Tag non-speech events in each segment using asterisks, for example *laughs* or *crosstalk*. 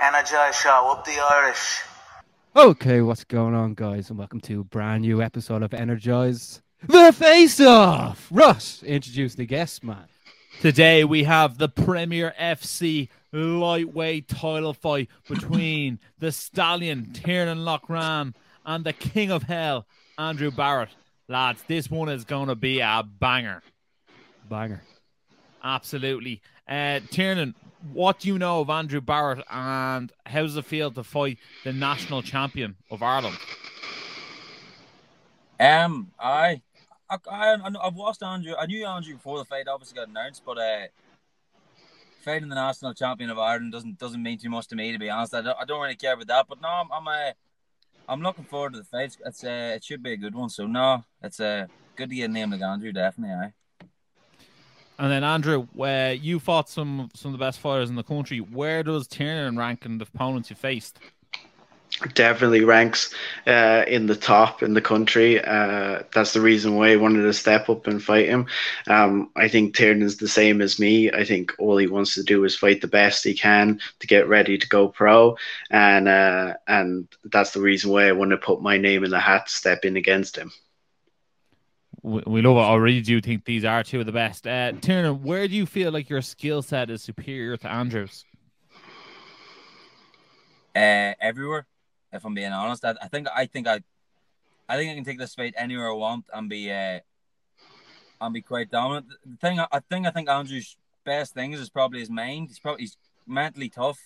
Energize Show, up the Irish. Okay, what's going on, guys, and welcome to a brand new episode of Energize the Face Off. Russ, introduce the guest, man. Today we have the Premier FC lightweight title fight between *laughs* the Stallion Tiernan Loughrane and the King of Hell Andrew Barrett. Lads, this one is going to be a banger. Banger. Absolutely. Uh, Tiernan, what do you know of Andrew Barrett and how does it feel to fight the national champion of Ireland? Um, I, I, I I've watched Andrew. I knew Andrew before the fight obviously got announced, but uh, fighting the national champion of Ireland doesn't doesn't mean too much to me to be honest. I don't, I don't really care about that. But no, I'm I'm, uh, I'm looking forward to the fight. It's uh, it should be a good one. So no, it's uh, good to get a name like Andrew. Definitely, aye. And then Andrew, where you fought some some of the best fighters in the country. Where does Tiernan rank in the opponents you faced? Definitely ranks uh, in the top in the country. Uh, that's the reason why I wanted to step up and fight him. Um, I think Tiernan's the same as me. I think all he wants to do is fight the best he can to get ready to go pro, and uh, and that's the reason why I want to put my name in the hat step in against him we love it. I really do you think these are two of the best. Uh, Tiernan, where do you feel like your skill set is superior to Andrews? Uh, everywhere. If I'm being honest, I, I, think I think I, I think I can take this fight anywhere I want and be, uh, and be quite dominant. The thing I think I think Andrew's best things is probably his mind. He's probably he's mentally tough,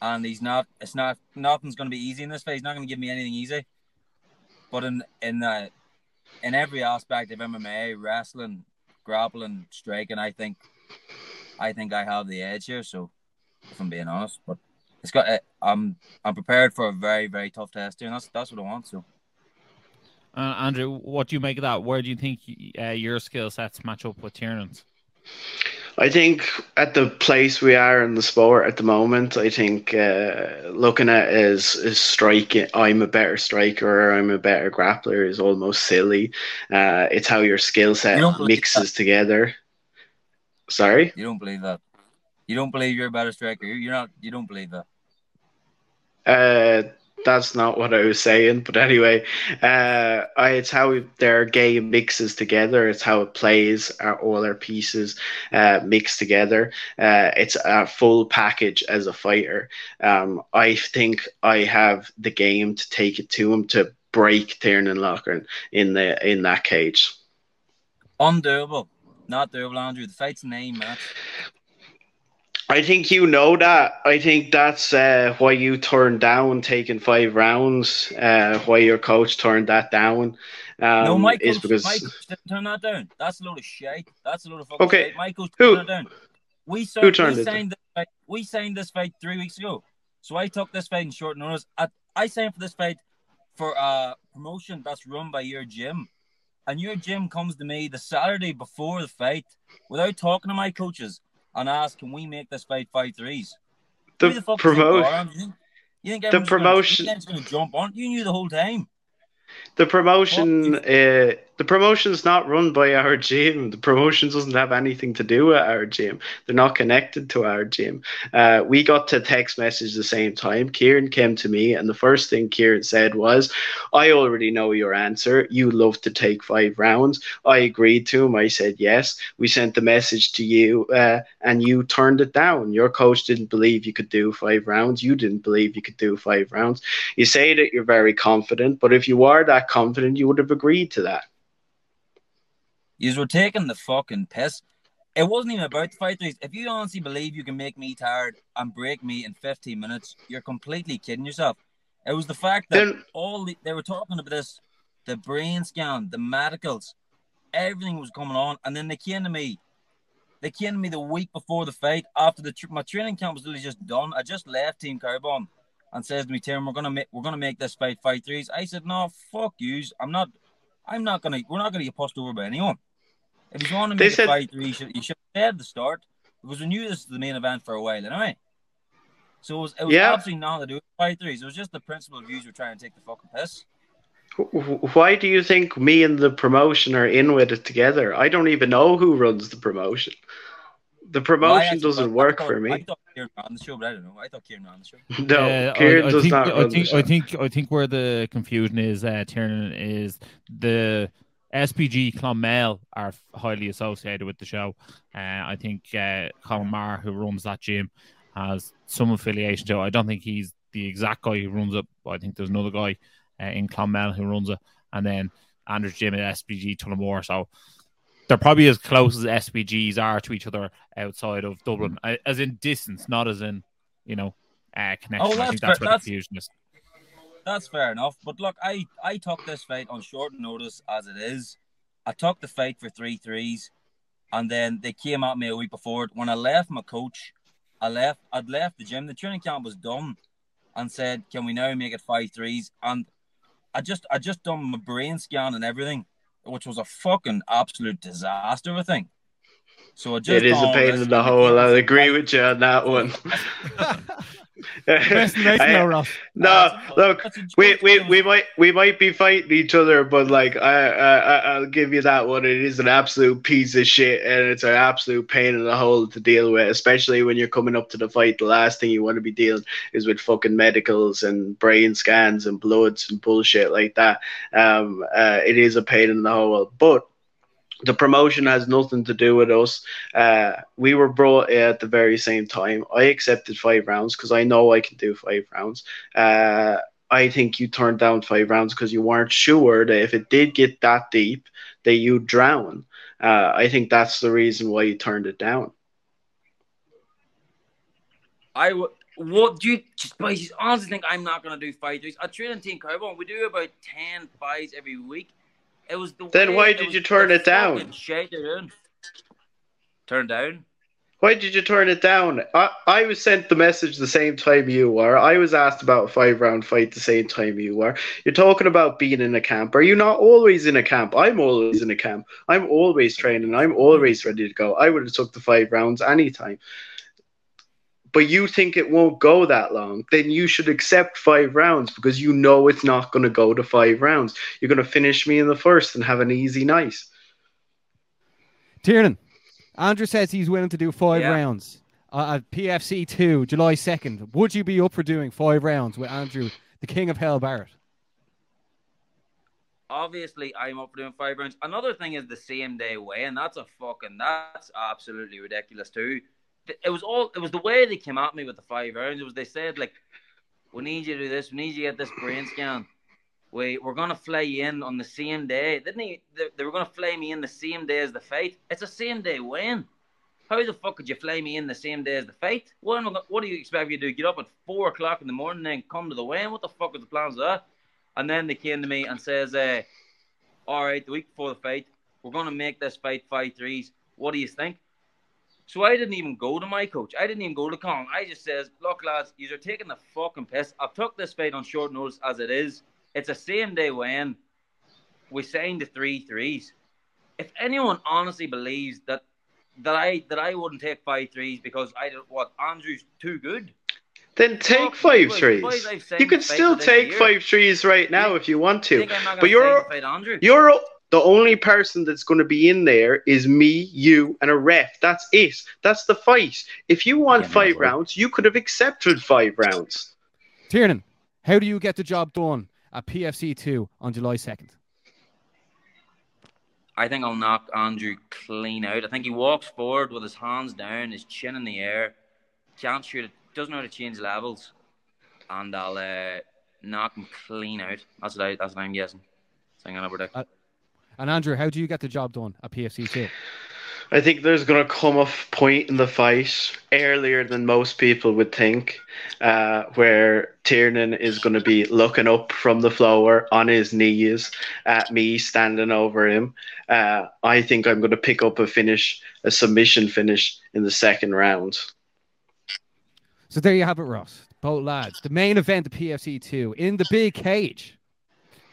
and he's not. It's not nothing's going to be easy in this fight. He's not going to give me anything easy. But in in the in every aspect of MMA, wrestling, grappling, striking, I think, I think I have the edge here. So, if I'm being honest, but it's got, uh, I'm, I'm prepared for a very, very tough test and that's that's what I want. So, uh, Andrew, what do you make of that? Where do you think uh, your skill sets match up with Tiernan's? I think at the place we are in the sport at the moment, I think uh, looking at is is striking. I'm a better striker. Or I'm a better grappler is almost silly. Uh, it's how your skill set mixes together. Sorry, you don't believe that. You don't believe you're a better striker. You're not. You don't believe that. Uh, that's not what I was saying. But anyway, uh, it's how their game mixes together. It's how it plays. Uh, all their pieces uh, mix together. Uh, it's a full package as a fighter. Um, I think I have the game to take it to him to break Tiernan Loughrane in the in that cage. Undoable, not doable, Andrew. The fight's name, man. I think you know that. I think that's uh, why you turned down taking five rounds. Uh, why your coach turned that down. Um, no, my coach, because my coach didn't turn that down. That's a load of shit. That's a load of fucking okay. shit. My coach Who? turned that down. We, saw, Who turned we it signed this fight. We signed this fight three weeks ago. So I took this fight in short notice. I, I signed for this fight for a promotion that's run by your gym. And your gym comes to me the Saturday before the fight without talking to my coaches and ask, can we make this fight five threes? The, the promotion. You think, you think the promotion. Gonna, going to jump on? You knew the whole time. The promotion. Uh, the promotion's not run by our gym. The promotion doesn't have anything to do with our gym. They're not connected to our gym. Uh, we got to text message the same time. Kieran came to me, and the first thing Kieran said was, I already know your answer. You love to take five rounds. I agreed to him. I said yes. We sent the message to you, uh, and you turned it down. Your coach didn't believe you could do five rounds. You didn't believe you could do five rounds. You say that you're very confident, but if you are that confident, you would have agreed to that. You were taking the fucking piss. It wasn't even about the fight threes. If you honestly believe you can make me tired and break me in 15 minutes, you're completely kidding yourself. It was the fact that then, all the, they were talking about this, the brain scan, the medicals, everything was coming on, and then they came to me. They came to me the week before the fight, after the my training camp was literally just done. I just left Team Carbon and says to me, Tim, we're gonna make we're gonna make this fight fight threes. I said, No, fuck yous. I'm not I'm not gonna we're not gonna get pushed over by anyone. If you want to make said, a fight three, you should, you should have said at the start because we knew this was the main event for a while anyway. So it was, it was yeah. absolutely nothing to do with fight threes. It was just the principle of views were trying to take the fucking piss. Why do you think me and the promotion are in with it together? I don't even know who runs the promotion. The promotion actually doesn't thought- work I for me. I thought Kieran ran the show, but I don't know. I thought Kieran ran the show. *laughs* No, Uh, I- Kieran I, does think, not I run think, the show. I think I think where the confusion is, uh, Tiernan, is the SBG Clonmel are highly associated with the show. Uh, I think uh, Colin Marr, who runs that gym, has some affiliation to it. I don't think he's the exact guy who runs it. But I think there's another guy uh, in Clonmel who runs it, and then Andrew's gym at SBG Tullamore. So they're probably as close as SBGs are to each other outside of Dublin, uh, as in distance, not as in you know uh, connection. Oh, I that's think that's where the that's- confusion is. That's fair enough. But look, I I took this fight on short notice as it is. I took the fight for three threes, and then they came at me a week before it. When I left my coach, I left. I'd left the gym. The training camp was done, and said, "Can we now make it five threes? And I just I just done my brain scan and everything, which was a fucking absolute disaster. I think. So I just It is a pain in the hole. I'll agree with you on that one. *laughs* Best in racing, *laughs* I- though, Ross. no, That's- look, we, we, we might we might be fighting each other, but like I, I I- I'll give you that one. It is an absolute piece of shit, and it's an absolute pain in the hole to deal with, especially when you're coming up to the fight. The last thing you want to be dealing is with fucking medicals and brain scans and bloods and bullshit like that. Um, uh, it is a pain in the hole, but. The promotion has nothing to do with us. Uh, we were brought at the very same time. I accepted five rounds because I know I can do five rounds. Uh, I think you turned down five rounds because you weren't sure that if it did get that deep, that you'd drown. Uh, I think that's the reason why you turned it down. I would. What do you, just Spices? Honestly, think I'm not gonna do five threes. I train in Team Carbon. We do about ten fights every week. It was the. Then why did you turn it down? fucking Shit they're. Turn down. Why did you turn it down? I, I was sent the message the same time you were. I was asked about a five round fight the same time you were. You're talking about being in a camp. Are you not always in a camp? I'm always in a camp. I'm always training. I'm always ready to go. I would have took the five rounds anytime. But you think it won't go that long, then you should accept five rounds because you know it's not going to go to five rounds. You're going to finish me in the first and have an easy night. Tiernan, Andrew says he's willing to do five Yeah. rounds uh, at PFC 2, July 2nd. Would you be up for doing five rounds with Andrew, the King of Hell Barrett? Obviously, I'm up for doing five rounds. Another thing is the same day weigh, and that's a fucking that's absolutely ridiculous too. It was all it was the way they came at me with the five rounds. It was they said like, "We need you to do this. We need you to get this brain scan. We we're gonna fly you in on the same day." Didn't he? They, they were gonna fly me in the same day as the fight. It's a same day win. How the fuck could you fly me in the same day as the fight? What, I what do you expect me to do? Get up at four o'clock in the morning and then come to the weigh-in? What the fuck was the plans of that? And then they came to me and says, uh, all right, the week before the fight, we're going to make this fight five threes. What do you think? So I didn't even go to my coach. I didn't even go to Colin. I just says, look, lads, you're taking the fucking piss. I've took this fight on short notice as it is. It's a same day when we signed the three threes. If anyone honestly believes that that I that I wouldn't take five threes because I don't what Andrew's too good. Then take five threes. boys, I've signed You can still take five threes right now if you want to. think I'm not But you're the you're the only person that's going to be in there is me, you, and a ref. That's it. That's the fight. If you want Yeah, five rounds, you could have accepted five rounds. Tiernan, how do you get the job done at PFC 2 on July 2nd? I think I'll knock Andrew clean out. I think he walks forward with his hands down, his chin in the air, can't shoot it, doesn't know how to change levels, and I'll uh, knock him clean out. That's what I. That's what I'm guessing. That's what I'm gonna predict. Uh, And Andrew, how do you get the job done at PFC 2? I think there's going to come a point in the fight earlier than most people would think, uh, where Tiernan is going to be looking up from the floor on his knees at me standing over him. Uh, I think I'm going to pick up a finish, a submission finish in the second round. So there you have it, Ross. Both lads. The main event of PFC 2 in the big cage.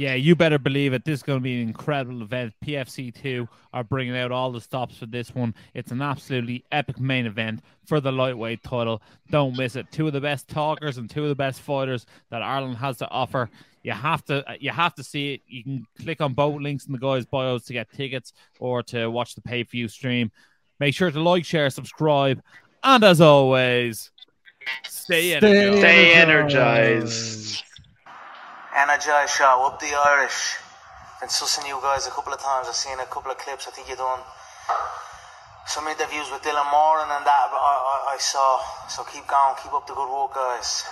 Yeah, you better believe it. This is going to be an incredible event. PFC2 are bringing out all the stops for this one. It's an absolutely epic main event for the lightweight title. Don't miss it. Two of the best talkers and two of the best fighters that Ireland has to offer. You have to uh, you have to see it. You can click on both links in the guys' bios to get tickets or to watch the pay per view stream. Make sure to like, share, subscribe, and as always, stay energized. Stay energized. Energize show, up the Irish. Been sussing you guys a couple of times. I've seen a couple of clips. I think you done some interviews with Dylan Moran and that I, I, I saw. So keep going, keep up the good work, guys.